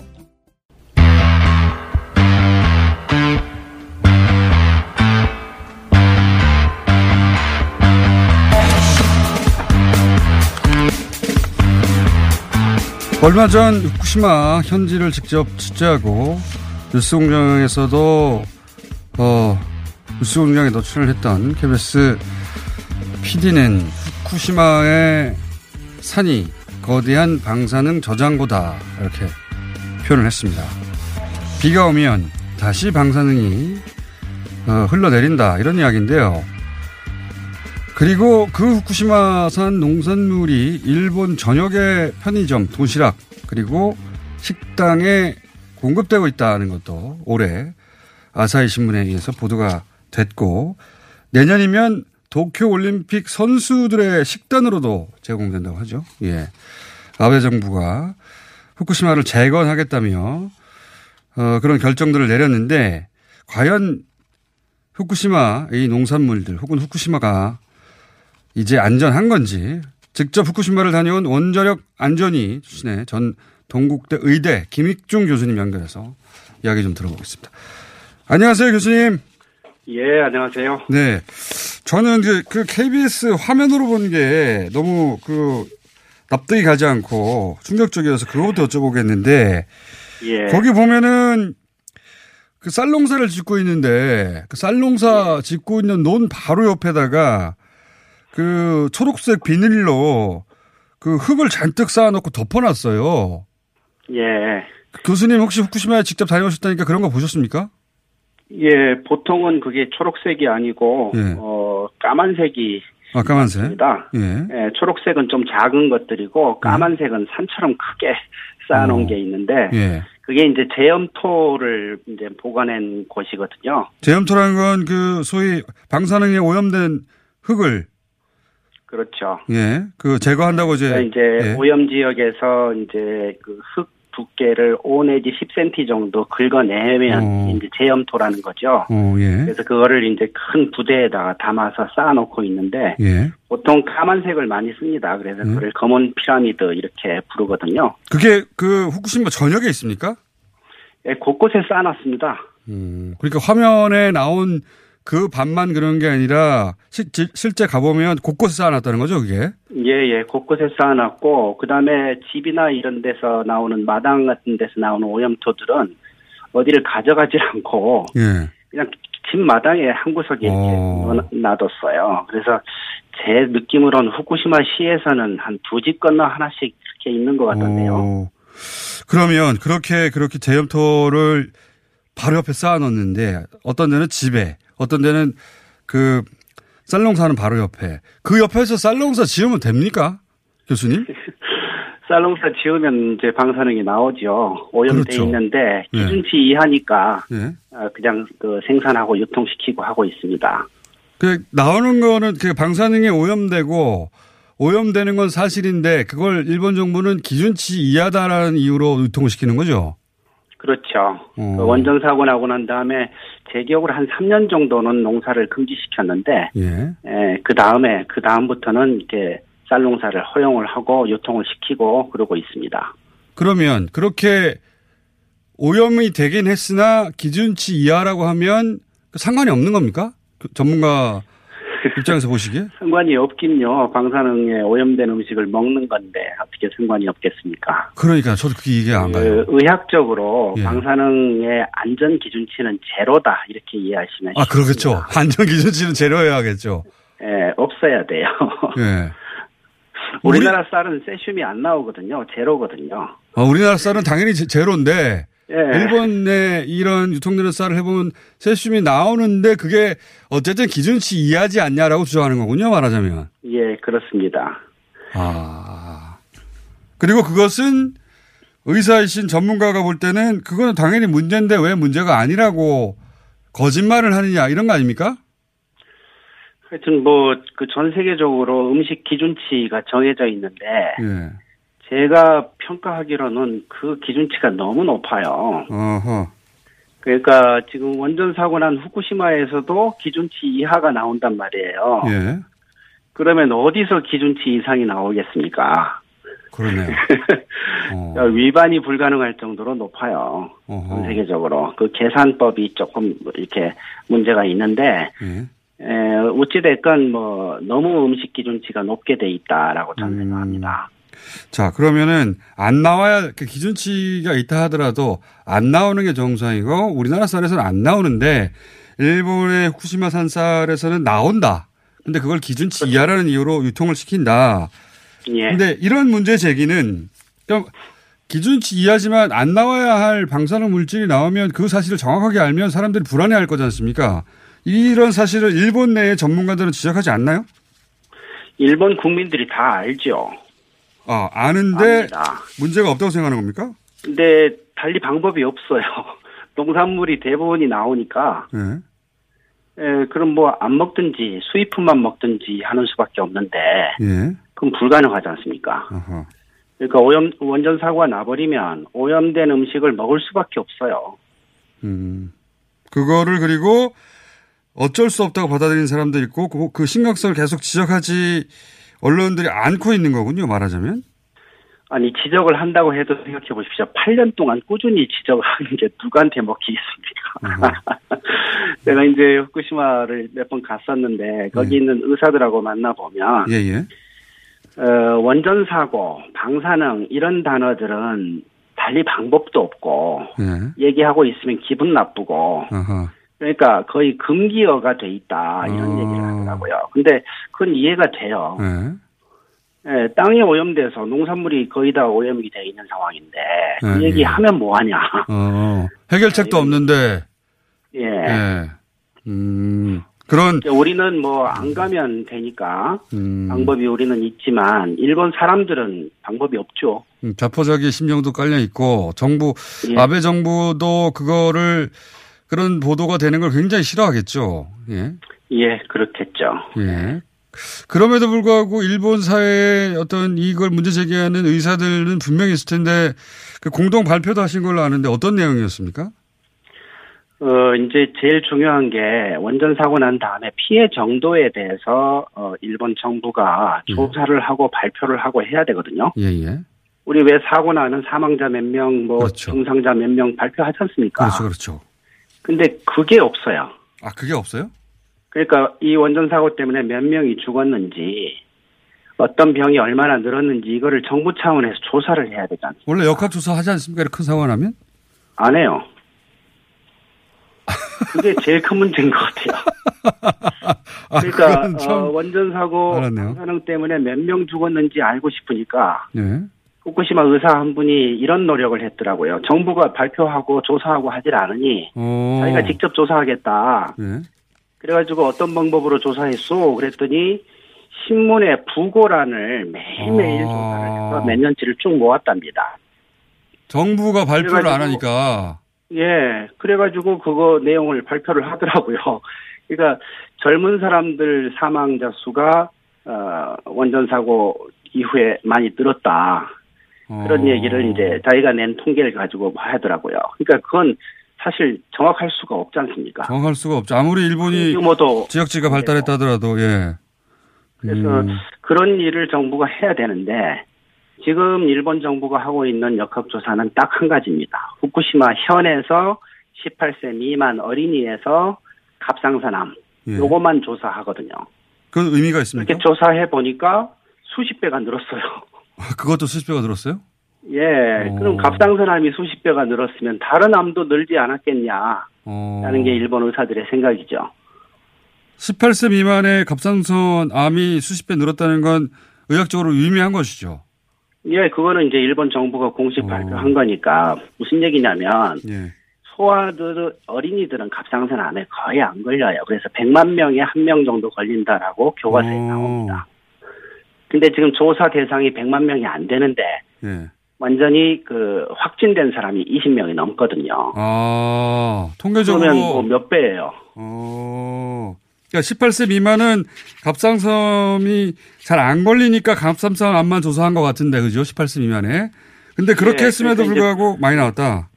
얼마 전 후쿠시마 현지를 직접 취재하고 뉴스 공장에서도 어, 뉴스 공장에 노출을 했던 KBS PD는 후쿠시마의 산이 거대한 방사능 저장고다 이렇게 표현을 했습니다. 비가 오면 다시 방사능이 어, 흘러내린다 이런 이야기인데요. 그리고 그 후쿠시마산 농산물이 일본 전역의 편의점, 도시락, 그리고 식당에 공급되고 있다는 것도 올해 아사히 신문에 의해서 보도가 됐고 내년이면 도쿄 올림픽 선수들의 식단으로도 제공된다고 하죠. 예. 아베 정부가 후쿠시마를 재건하겠다며 어, 그런 결정들을 내렸는데 과연 후쿠시마 이 농산물들 혹은 후쿠시마가 이제 안전한 건지 직접 후쿠시마를 다녀온 원자력 안전위 출신의 전 동국대 의대 김익중 교수님 연결해서 이야기 좀 들어보겠습니다. 안녕하세요, 교수님. 예, 안녕하세요. 네. 저는 이제 그 KBS 화면으로 본 게 너무 그 납득이 가지 않고 충격적이어서 그거부터 여쭤보겠는데 예. 거기 보면은 그 쌀농사를 짓고 있는데 그 쌀농사 짓고 있는 논 바로 옆에다가 그 초록색 비닐로 그 흙을 잔뜩 쌓아놓고 덮어놨어요. 예. 교수님 혹시 후쿠시마에 직접 다녀오셨다니까 그런 거 보셨습니까? 예, 보통은 그게 초록색이 아니고, 예. 어, 까만색이. 아, 까만색. 입니다. 예. 예, 초록색은 좀 작은 것들이고, 까만색은 산처럼 크게 쌓아놓은 어. 게 있는데, 예. 그게 이제 제염토를 이제 보관한 곳이거든요. 제염토라는 건 그 소위 방사능에 오염된 흙을 그렇죠. 예, 그 제거한다고 이제 이제 예. 오염 지역에서 이제 그 흙 두께를 5 내지 10cm 정도 긁어내면 어. 이제 제염토라는 거죠. 어, 예. 그래서 그거를 이제 큰 부대에다가 담아서 쌓아놓고 있는데 예. 보통 까만색을 많이 씁니다. 그래서 음. 그걸 검은 피라미드 이렇게 부르거든요. 그게 그 후쿠시마 전역에 있습니까? 예, 곳곳에 쌓아놨습니다. 음, 그러니까 화면에 나온 그 반만 그런 게 아니라 시- 지- 실제 가보면 곳곳에 쌓아놨다는 거죠, 그게? 예, 예, 곳곳에 쌓아놨고 그 다음에 집이나 이런 데서 나오는 마당 같은 데서 나오는 오염토들은 어디를 가져가질 않고 예. 그냥 집 마당에 한 구석에 이렇게 어. 놔뒀어요. 그래서 제 느낌으로는 후쿠시마 시에서는 한 두 집 건너 하나씩 이렇게 있는 것 같던데요. 어, 그러면 그렇게 그렇게 제염토를 바로 옆에 쌓아놓는데 어떤 데는 집에, 어떤 데는 그 쌀농사는 바로 옆에 그 옆에서 쌀농사 지으면 됩니까, 교수님? 쌀농사 지으면 이제 방사능이 나오죠. 오염돼 그렇죠. 있는데 예. 기준치 이하니까 예. 어, 그냥 그 생산하고 유통시키고 하고 있습니다. 그 나오는 거는 그 방사능에 오염되고 오염되는 건 사실인데 그걸 일본 정부는 기준치 이하다라는 이유로 유통을 시키는 거죠. 그렇죠. 어. 그 원전 사고 나고 난 다음에 제 기억으로 한 3년 정도는 농사를 금지시켰는데 예. 그 다음에 그 다음부터는 이렇게 쌀 농사를 허용을 하고 유통을 시키고 그러고 있습니다. 그러면 그렇게 오염이 되긴 했으나 기준치 이하라고 하면 그 상관이 없는 겁니까? 그 전문가 입장에서 보시기에? 상관이 없긴요. 방사능에 오염된 음식을 먹는 건데 어떻게 상관이 없겠습니까? 그러니까 저도 그게 이해 안 가요. 그 의학적으로 예. 방사능의 안전 기준치는 제로다 이렇게 이해하시면 아, 그러겠죠. 안전 기준치는 제로해야겠죠. 예, 없어야 돼요. 예. 우리나라 쌀은 세슘이 안 나오거든요. 제로거든요. 아, 우리나라 쌀은 당연히 제- 제로인데 예. 일본의 이런 유통되는 쌀을 해보면 세슘이 나오는데 그게 어쨌든 기준치 이하지 않냐라고 주장하는 거군요, 말하자면. 예, 그렇습니다. 아. 그리고 그것은 의사이신 전문가가 볼 때는 그거는 당연히 문제인데 왜 문제가 아니라고 거짓말을 하느냐 이런 거 아닙니까? 하여튼 뭐 그 전 세계적으로 음식 기준치가 정해져 있는데 예. 제가 평가하기로는 그 기준치가 너무 높아요. 어허. 그러니까 지금 원전 사고 난 후쿠시마에서도 기준치 이하가 나온단 말이에요. 예. 그러면 어디서 기준치 이상이 나오겠습니까? 그러네요. 어. 위반이 불가능할 정도로 높아요. 전 세계적으로 그 계산법이 조금 이렇게 문제가 있는데 예. 에, 어찌 됐건 뭐 너무 음식 기준치가 높게 돼 있다라고 저는 음. 생각합니다. 자, 그러면은 안 나와야 그 기준치가 있다 하더라도 안 나오는 게 정상이고 우리나라 쌀에서는 안 나오는데 일본의 후쿠시마 산 쌀에서는 나온다. 근데 그걸 기준치 이하라는 이유로 유통을 시킨다. 예. 근데 이런 문제 제기는 그럼 기준치 이하지만 안 나와야 할 방사능 물질이 나오면 그 사실을 정확하게 알면 사람들이 불안해할 거지 않습니까? 이런 사실을 일본 내의 전문가들은 지적하지 않나요? 일본 국민들이 다 알죠. 아, 아는데 압니다. 문제가 없다고 생각하는 겁니까? 근데 달리 방법이 없어요. 농산물이 대부분이 나오니까 예. 에, 그럼 뭐 안 먹든지 수입품만 먹든지 하는 수밖에 없는데 예. 그럼 불가능하지 않습니까? 아하. 그러니까 오염 원전 사고가 나버리면 오염된 음식을 먹을 수밖에 없어요. 음. 그거를 그리고 어쩔 수 없다고 받아들이는 사람도 있고 그, 그 심각성을 계속 지적하지 언론들이 않고 있는 거군요. 말하자면. 아니 지적을 한다고 해도 생각해 보십시오. 8년 동안 꾸준히 지적을 하는 게 누구한테 먹히겠습니까? 내가 이제 후쿠시마를 몇 번 갔었는데 거기 있는 의사들하고 만나 보면 예, 예. 어, 원전 사고, 방사능 이런 단어들은 달리 방법도 없고 예. 얘기하고 있으면 기분 나쁘고 아하. 그러니까 거의 금기어가 돼 있다 이런 어. 얘기를 하더라고요. 근데 그건 이해가 돼요. 예. 예, 땅이 오염돼서 농산물이 거의 다 오염이 돼 있는 상황인데 그 네, 얘기 네. 하면 뭐 하냐. 어. 해결책도 없는데. 예. 예. 음. 그런 우리는 뭐 안 가면 되니까 음, 방법이 우리는 있지만 일본 사람들은 방법이 없죠. 음, 자포자기 심정도 깔려 있고 정부 예. 아베 정부도 그거를 그런 보도가 되는 걸 굉장히 싫어하겠죠. 예. 예, 그렇겠죠. 예. 그럼에도 불구하고 일본 사회에 어떤 이걸 문제 제기하는 의사들은 분명히 있을 텐데 그 공동 발표도 하신 걸로 아는데 어떤 내용이었습니까? 어, 이제 제일 중요한 게 원전 사고 난 다음에 피해 정도에 대해서 어, 일본 정부가 예. 조사를 하고 발표를 하고 해야 되거든요. 예, 예. 우리 왜 사고 나는 사망자 몇 명, 뭐 그렇죠. 중상자 몇 명 발표하지 않습니까? 그렇죠, 그렇죠. 근데 그게 없어요. 아, 그게 없어요? 그러니까 이 원전 사고 때문에 몇 명이 죽었는지 어떤 병이 얼마나 늘었는지 이거를 정부 차원에서 조사를 해야 되지 않습니까? 원래 역학 조사 하지 않습니까? 이렇게 큰 사고가 나면? 안 해요. 그게 제일 큰 문제인 것 같아요. 아, 그러니까 어, 원전 사고. 방사능 때문에 몇 명 죽었는지 알고 싶으니까 예. 후쿠시마 의사 한 분이 이런 노력을 했더라고요. 정부가 발표하고 조사하고 하질 않으니 어. 자기가 직접 조사하겠다. 예. 그래가지고 어떤 방법으로 조사했어? 그랬더니 신문에 부고란을 매일매일 아. 조사를 해서 몇 년치를 쭉 모았답니다. 정부가 발표를 안 하니까 예, 그래가지고 그거 내용을 발표를 하더라고요. 그러니까 젊은 사람들 사망자 수가 어, 원전 사고 이후에 많이 늘었다. 그런 어. 얘기를 이제 자기가 낸 통계를 가지고 하더라고요. 그러니까 그건 사실 정확할 수가 없지 않습니까? 정할 수가 없죠. 아무리 일본이 규모도 지역지가 발달했다 하더라도 예. 그래서 음. 그런 일을 정부가 해야 되는데 지금 일본 정부가 하고 있는 역학조사는 딱 한 가지입니다. 후쿠시마 현에서 18세 미만 어린이에서 갑상선암 예. 요것만 조사하거든요. 그 의미가 있습니까? 이렇게 조사해 보니까 수십 배가 늘었어요. 그것도 수십 배가 늘었어요? 예, 오. 그럼 갑상선암이 수십 배가 늘었으면 다른 암도 늘지 않았겠냐 라는 어. 게 일본 의사들의 생각이죠. 18세 미만의 갑상선 암이 수십 배 늘었다는 건 의학적으로 유의미한 것이죠. 예, 그거는 이제 일본 정부가 공식 어. 발표한 거니까 무슨 얘기냐면 예. 소아들 어린이들은 갑상선 암에 거의 안 걸려요. 그래서 100만 명에 한 명 정도 걸린다라고 교과서에 어. 나옵니다. 근데 지금 조사 대상이 100만 명이 안 되는데 예. 완전히 그 확진된 사람이 20명이 넘거든요. 아, 통계적으로 그러면 뭐 몇 배예요? 어. 그러니까 18세 미만은 갑상선이 잘 안 걸리니까 갑상선 암만 조사한 것 같은데 그죠? 18세 미만에. 근데 그렇게 예, 했음에도 그러니까 불구하고 많이 나왔다.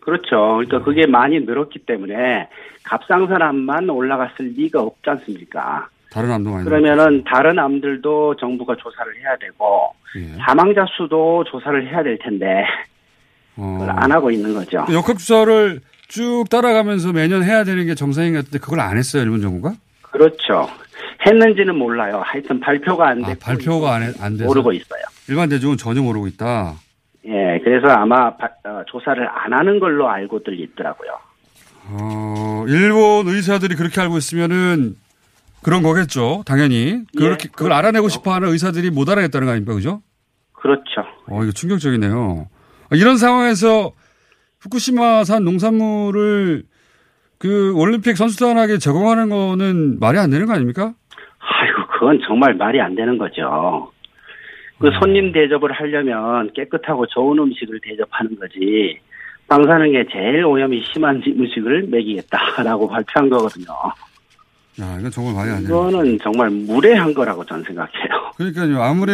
그렇죠. 그러니까 그게 많이 늘었기 때문에 갑상선 암만 올라갔을 리가 없지 않습니까? 다른 암도 많이. 그러면은 다른 암들도 정부가 조사를 해야 되고 예. 사망자 수도 조사를 해야 될 텐데 어. 그걸 안 하고 있는 거죠. 역학 조사를 쭉 따라가면서 매년 해야 되는 게 정상인 것 같은데 그걸 안 했어요 일본 정부가? 그렇죠. 했는지는 몰라요. 하여튼 발표가 안 아, 됐고 발표가 안, 해- 안 돼서 모르고 있어요. 일반 대중은 전혀 모르고 있다. 예, 그래서 아마 바- 어, 조사를 안 하는 걸로 알고들 있더라고요. 어, 일본 의사들이 그렇게 알고 있으면은 그런 거겠죠. 당연히 그렇게 그걸 알아내고 싶어 하는 의사들이 못 알아냈다는 거 아닙니까, 그죠? 그렇죠. 어, 이거 충격적이네요. 이런 상황에서 후쿠시마산 농산물을 그 올림픽 선수단에게 제공하는 거는 말이 안 되는 거 아닙니까? 아이고, 그건 정말 말이 안 되는 거죠. 그 손님 대접을 하려면 깨끗하고 좋은 음식을 대접하는 거지. 방사능에 제일 오염이 심한 음식을 먹이겠다라고 발표한 거거든요. 야, 이건 정말 말이 안 되는 이거는 정말 무례한 거라고 저는 생각해요. 그러니까요. 아무리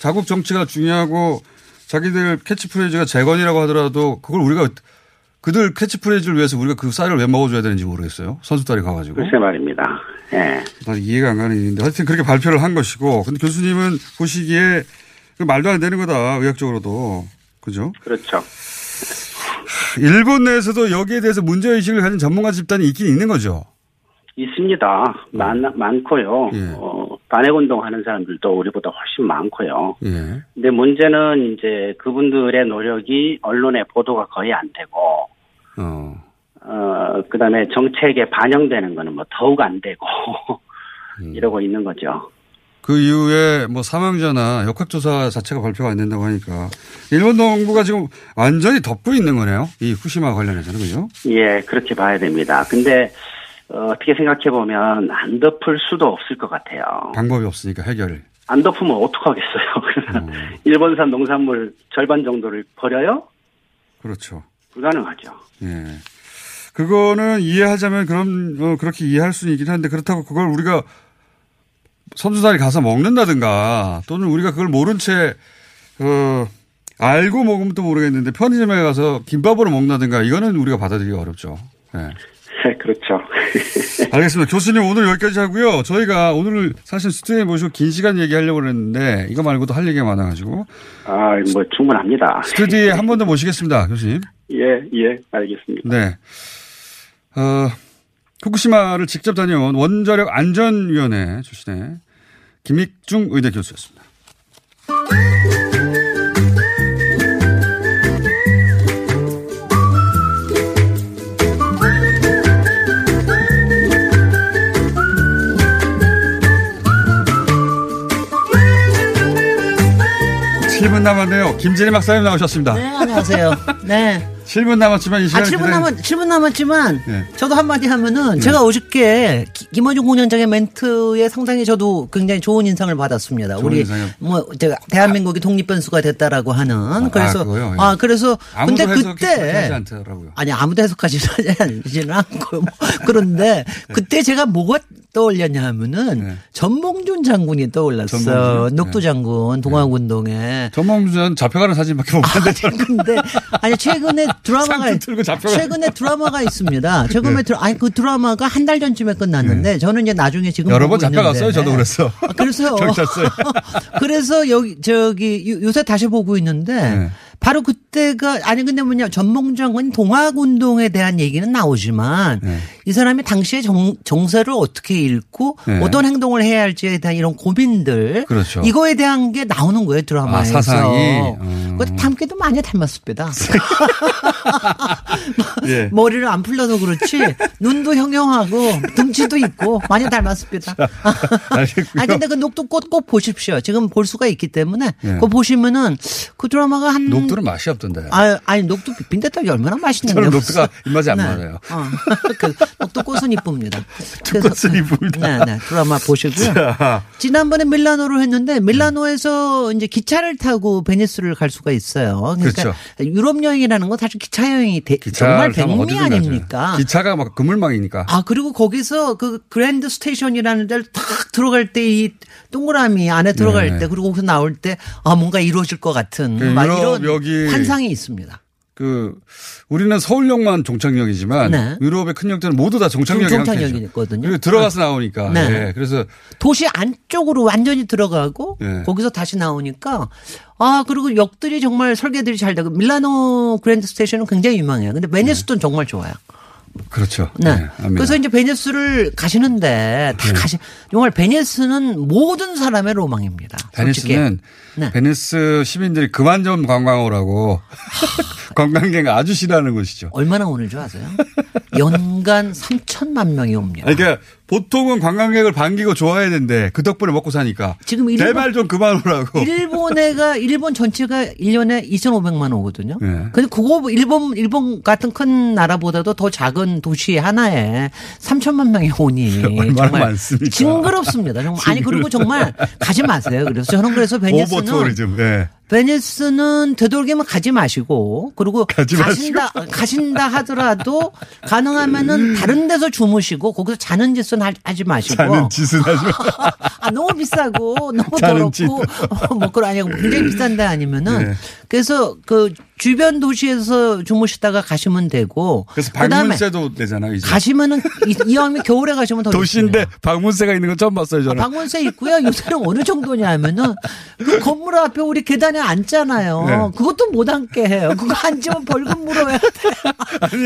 자국 정치가 중요하고 자기들 캐치프레이즈가 재건이라고 하더라도 그걸 우리가 그들 캐치프레이즈를 위해서 우리가 그 쌀을 왜 먹어줘야 되는지 모르겠어요. 선수들이 가가지고. 글쎄 말입니다. 예. 난 이해가 안 가는 일인데 하여튼 그렇게 발표를 한 것이고 근데 교수님은 보시기에 그 말도 안 되는 거다 의학적으로도 그죠? 그렇죠. 일본 내에서도 여기에 대해서 문제의식을 가진 전문가 집단이 있긴 있는 거죠. 있습니다. 많, 많고요. 예. 어, 반핵 운동 하는 사람들도 우리보다 훨씬 많고요. 예. 근데 문제는 이제 그분들의 노력이 언론에 보도가 거의 안 되고, 어. 어, 그 다음에 정책에 반영되는 거는 뭐 더욱 안 되고, 음. 이러고 있는 거죠. 그 이후에 뭐 사망자나 역학조사 자체가 발표가 안 된다고 하니까 일본 정부가 지금 완전히 덮고 있는 거네요. 이 후시마 관련해서는 그죠? 예, 그렇게 봐야 됩니다. 근데, 어, 어떻게 생각해 보면 안 덮을 수도 없을 것 같아요. 방법이 없으니까 해결을. 안 덮으면 어떡하겠어요. 그래서 일본산 농산물 절반 정도를 버려요? 그렇죠. 불가능하죠. 예. 그거는 이해하자면 그럼 어, 그렇게 이해할 수는 있긴 한데 그렇다고 그걸 우리가 선수단이 가서 먹는다든가 또는 우리가 그걸 모른 채 어, 알고 먹으면 또 모르겠는데 편의점에 가서 김밥으로 먹는다든가 이거는 우리가 받아들이기 어렵죠. 예. 네, 그렇죠. 알겠습니다. 교수님 오늘 여기까지 하고요. 저희가 오늘 사실 스튜디오에 모시고 긴 시간 얘기하려고 했는데 이거 말고도 할 얘기가 많아가지고 아, 뭐 충분합니다. 스튜디오에 한 번 더 모시겠습니다. 교수님. 예, 예, 알겠습니다. 네. 어, 후쿠시마를 직접 다녀온 원자력 안전위원회 출신의 김익중 의대 교수였습니다. 칠분 남았네요. 김진희 박사님 나오셨습니다. 네, 안녕하세요. 네. 7분 남았지만 이 아, 시간에 7분 남았, 7분 남았지만, 네. 저도 한마디 하면은, 제가 어저께 기- 김원중 공연장의 멘트에 상당히 저도 굉장히 좋은 인상을 받았습니다. 좋은 우리, 인상이요? 뭐, 제가, 대한민국이 독립변수가 됐다라고 하는. 그래서, 그거요? 예. 아, 그래서, 근데 그때. 아니, 아무도 해석하지는 않지는 않고, 뭐, 그런데, 그때 제가 뭐가 떠올렸냐 하면은, 전몽준 장군이 떠올랐어. 네. 전몽준? 녹두 장군, 동학운동에. 전몽준 잡혀가는 사진밖에 못 봤는데. 근데 아니 최근에 드라마가 잡혀가. 최근에 드라마가 있습니다. 최근에 네. 드라, 아니 그 드라마가 한 달 전쯤에 끝났는데 저는 이제 나중에 지금 여러 번 잡혀갔어요. 있는데. 저도 그랬어. 아, 그래서. 그래서 여기 저기 요- 요새 다시 보고 있는데 네. 바로 그때가 아니 근데 뭐냐 전몽장은 동학운동에 대한 얘기는 나오지만 네. 이 사람이 당시에 정, 정세를 어떻게 읽고 네. 어떤 행동을 해야 할지에 대한 이런 고민들 그렇죠. 이거에 대한 게 나오는 거예요 드라마에서. 아, 사상이? 음. 그 닮기도 많이 닮았습니다. 예. 머리를 안 풀려서 그렇지 눈도 형형하고 등치도 있고 많이 닮았습니다. 알겠고요. 아 근데 그 녹두꽃 꼭 보십시오. 지금 볼 수가 있기 때문에 예. 그거 보시면은 그 드라마가 한 녹두는 맛이 없던데. 아, 아니 녹두 빈대떡이 얼마나 맛있는데요. 저는 녹두가 입맛이 안 네. 맞아요. 어. 그 녹두꽃은 이쁩니다. 꽃은 이쁩니다. 네, 네. 드라마 보시고요. 자, 지난번에 밀라노로 했는데 밀라노에서 이제 기차를 타고 베니스를 갈 수가 있어요. 그러니까 그렇죠. 유럽 여행이라는 건 사실 기차 여행이 대- 정말 백미. 아닙니까? 기차가 막 그물망이니까. 아 그리고 거기서 그 Grand Station이라는 데를 탁 들어갈 때 이 동그라미 안에 들어갈 네. 때 그리고 거기서 나올 때 아 뭔가 이루어질 것 같은 그 막 이런 여기 환상이 있습니다. 그 우리는 서울역만 종착역이지만 네. 유럽의 큰 역들은 모두 다 종착역이 종착역이거든요. 그리고 들어가서 나오니까. 네. 네. 그래서 도시 안쪽으로 완전히 들어가고 네. 거기서 다시 나오니까 아 그리고 역들이 정말 설계들이 잘 되고 밀라노 Grand Station은 굉장히 유명해요. 근데 베니스도 정말 좋아요. 그렇죠. 네. 압니다. 그래서 이제 베니스를 가시는데 다 네. 가시 정말 베니스는 모든 사람의 로망입니다. 베니스는 네. 베니스 시민들이 그만 좀 관광 오라고 관광객 아주 싫어하는 곳이죠. 얼마나 오는 줄 아세요? 연간 3천만 명이 옵니다. 아니, 그러니까 보통은 관광객을 반기고 좋아해야 되는데 그 덕분에 먹고 사니까 지금 일본- 제발 좀 그만 오라고. 일본에가 일본 전체가 1년에 2,500만 오거든요. 네. 근데 그거 일본 일본 같은 큰 나라보다도 더 작은 도시 하나에 3천만 명이 오니 정말 많습니까? 징그럽습니다. 정말 아니 그리고 정말 가지 마세요. 그래서 저는 그래서 베니스는 오버 투어리즘. 네. 베니스는 되도록이면 가지 마시고 그리고 가지 가신다 가신다 하더라도 가능하면은 다른 데서 주무시고 거기서 자는 짓은 하- 하지 마시고 자는 짓은 하지 마. 아 너무 비싸고 너무. 더럽고 어, 뭐 그런 아니고 굉장히 비싼데 아니면은 네. 그래서 그 주변 도시에서 주무시다가 가시면 되고 그래서 방문세도 내잖아요. 이제. 가시면은 이- 이왕이면 겨울에 가시면 더 도시인데 방문세가 있는 건 처음 봤어요 저는. 방문세 있고요. 요새는 어느 정도냐면은 그 건물 앞에 우리 계단에 앉잖아요. 네. 그것도 못 앉게 해요. 그거 앉으면 벌금 물어야 돼.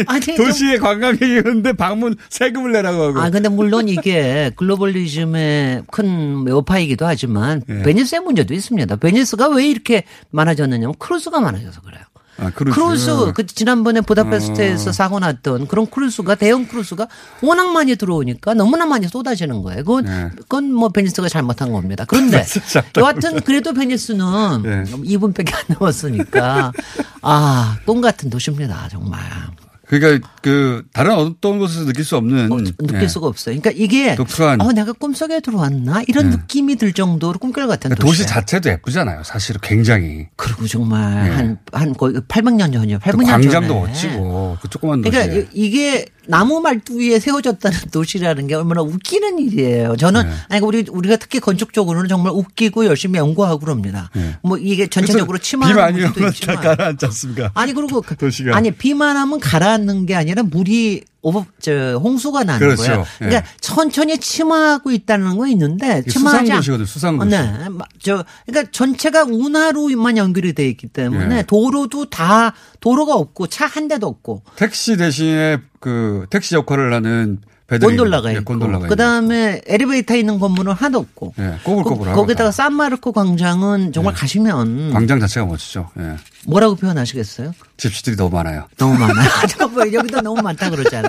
아니, 좀- 도시에 관광객이 오는데 방문 세금을 내라고 하고. 아, 근데 물론 이게 globalism의 큰 여파이기도 하지만 네. 베니스의 문제도 있습니다. 베니스가 왜 이렇게 많아졌느냐면 크루즈가 많아져서 그래요. 아, 크루즈. 크루즈, 그 지난번에 부다페스트에서 어. 사고 났던 그런 크루즈가 대형 크루즈가 워낙 많이 들어오니까 너무나 많이 쏟아지는 거예요. 그건, 네. 그건 뭐 베니스가 잘못한 겁니다. 그런데 여하튼 그래도 베니스는 네. 2분밖에 안 남았으니까 아, 꿈 같은 도시입니다. 정말. 그러니까 그 다른 어떤 곳에서 느낄 수 없는 느낄 예. 수가 없어요. 그러니까 이게 독특한 어, 내가 꿈속에 들어왔나 이런 느낌이 들 정도로 꿈결 같은 그러니까 도시. 도시 자체도 예쁘잖아요. 사실은 굉장히. 그리고 정말 예. 한, 한 거의 800년 전이요. 800년 광장도 전에. 멋지고 그 조그만 도시에. 그러니까 이- 이게 나무 말뚝 위에 세워졌다는 도시라는 게 얼마나 웃기는 일이에요. 저는 네. 아니 우리 우리가 특히 건축 적으로는 정말 웃기고 열심히 연구하고 그럽니다. 뭐 이게 전체적으로 네. 치마는 오면 다 가라앉지 않습니까? 아니 그리고 그- 도시가. 아니 비만 하면 가라앉는 게 아니라 물이 오버 저 홍수가 나는 그렇죠. 거예요. 그러니까 예. 천천히 침하고 있다는 건 있는데 침하지 않- 수상도시거든요, 수상도시. 네. 마- 저 그러니까 전체가 운하로만 연결이 돼 있기 때문에 예. 도로도 다 도로가 없고 차 한 대도 없고 택시 대신에 그 택시 역할을 하는 곤돌라가 예, 있고 곤돌라가 그다음에 엘리베이터 있는 건물은 하나도 없고. 예, 꼬불꼬불 하고. 거기다가 산마르코 광장은 정말 가시면 광장 자체가 멋지죠. 예. 뭐라고 표현하시겠어요? 집시들이 너무 많아요. 너무 많아요. 잠깐 뭐 여기도 너무 많다 그러잖아.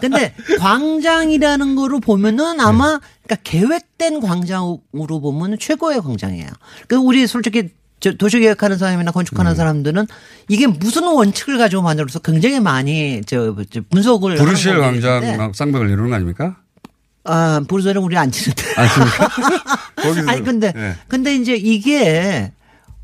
근데 광장이라는 거로 보면은 아마 그러니까 계획된 광장으로 보면 최고의 광장이에요. 그 우리 솔직히 저 도시계획하는 사람이나 건축하는 사람들은 이게 무슨 원칙을 가지고 만들어서 굉장히 많이 저, 저 분석을 때문에 광장 쌍벽을 이루는 거 아닙니까? 아, 부르저는 우리 안 치는데. 거기서. 아니 근데 예. 근데 이제 이게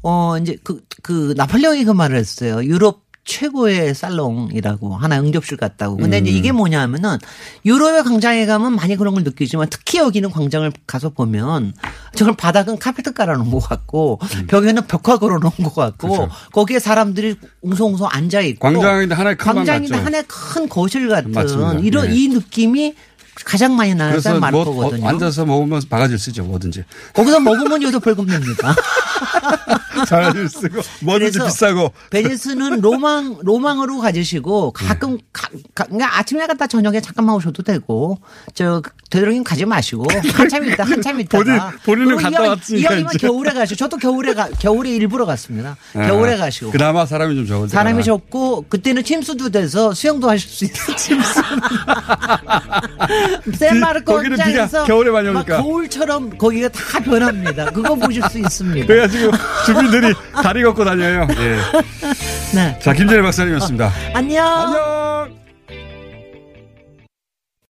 어 이제 그그 나폴레옹이 그 말을 했어요. 유럽 최고의 살롱이라고 하나 응접실 같다고. 근데 이제 음. 이게 뭐냐면은 유럽의 광장에 가면 많이 그런 걸 느끼지만 특히 여기는 광장을 가서 보면 정말 바닥은 카페트 깔아놓은 것 같고 벽에는 벽화 걸어놓은 것 같고 음. 그렇죠. 거기에 사람들이 웅성웅성 앉아 있고 광장인데 하나의 큰방 광장인데. 하나의 큰 거실 같은 맞습니다. 이런 예. 이 느낌이 가장 많이 나는 그래서 산뭐 마르코거든요. 어, 앉아서 먹으면 바가지를 쓰죠. 뭐든지. 거기서 먹으면 여기서 벌금 냅니다. 바가지를 쓰고 뭐든지 비싸고. 베니스는 로망 로망으로 가지시고 가끔 가, 가, 그러니까 아침에 갔다 저녁에 잠깐만 오셔도 되고 저 되도록이면 가지 마시고 한참 있다 한참 있다가 본인- 본인은 갔다 왔으니까 이왕이면. 겨울에 가시고 저도 겨울에 가 겨울에 일부러 갔습니다. 겨울에 아, 가시고 그나마 사람이 좀 때가. 사람이 적고 그때는 침수도 돼서 수영도 하실 수 있어요. 침수. 샌마르코 거기는 광장에서 겨울에 많이 막 오니까. 거울처럼 거기가 다 변합니다. 그거 보실 수 있습니다. 그래가지고 주 민들이 다리 걷고 다녀요. 예. 네. 자, 김재래 박사님이었습니다. 안녕. 안녕.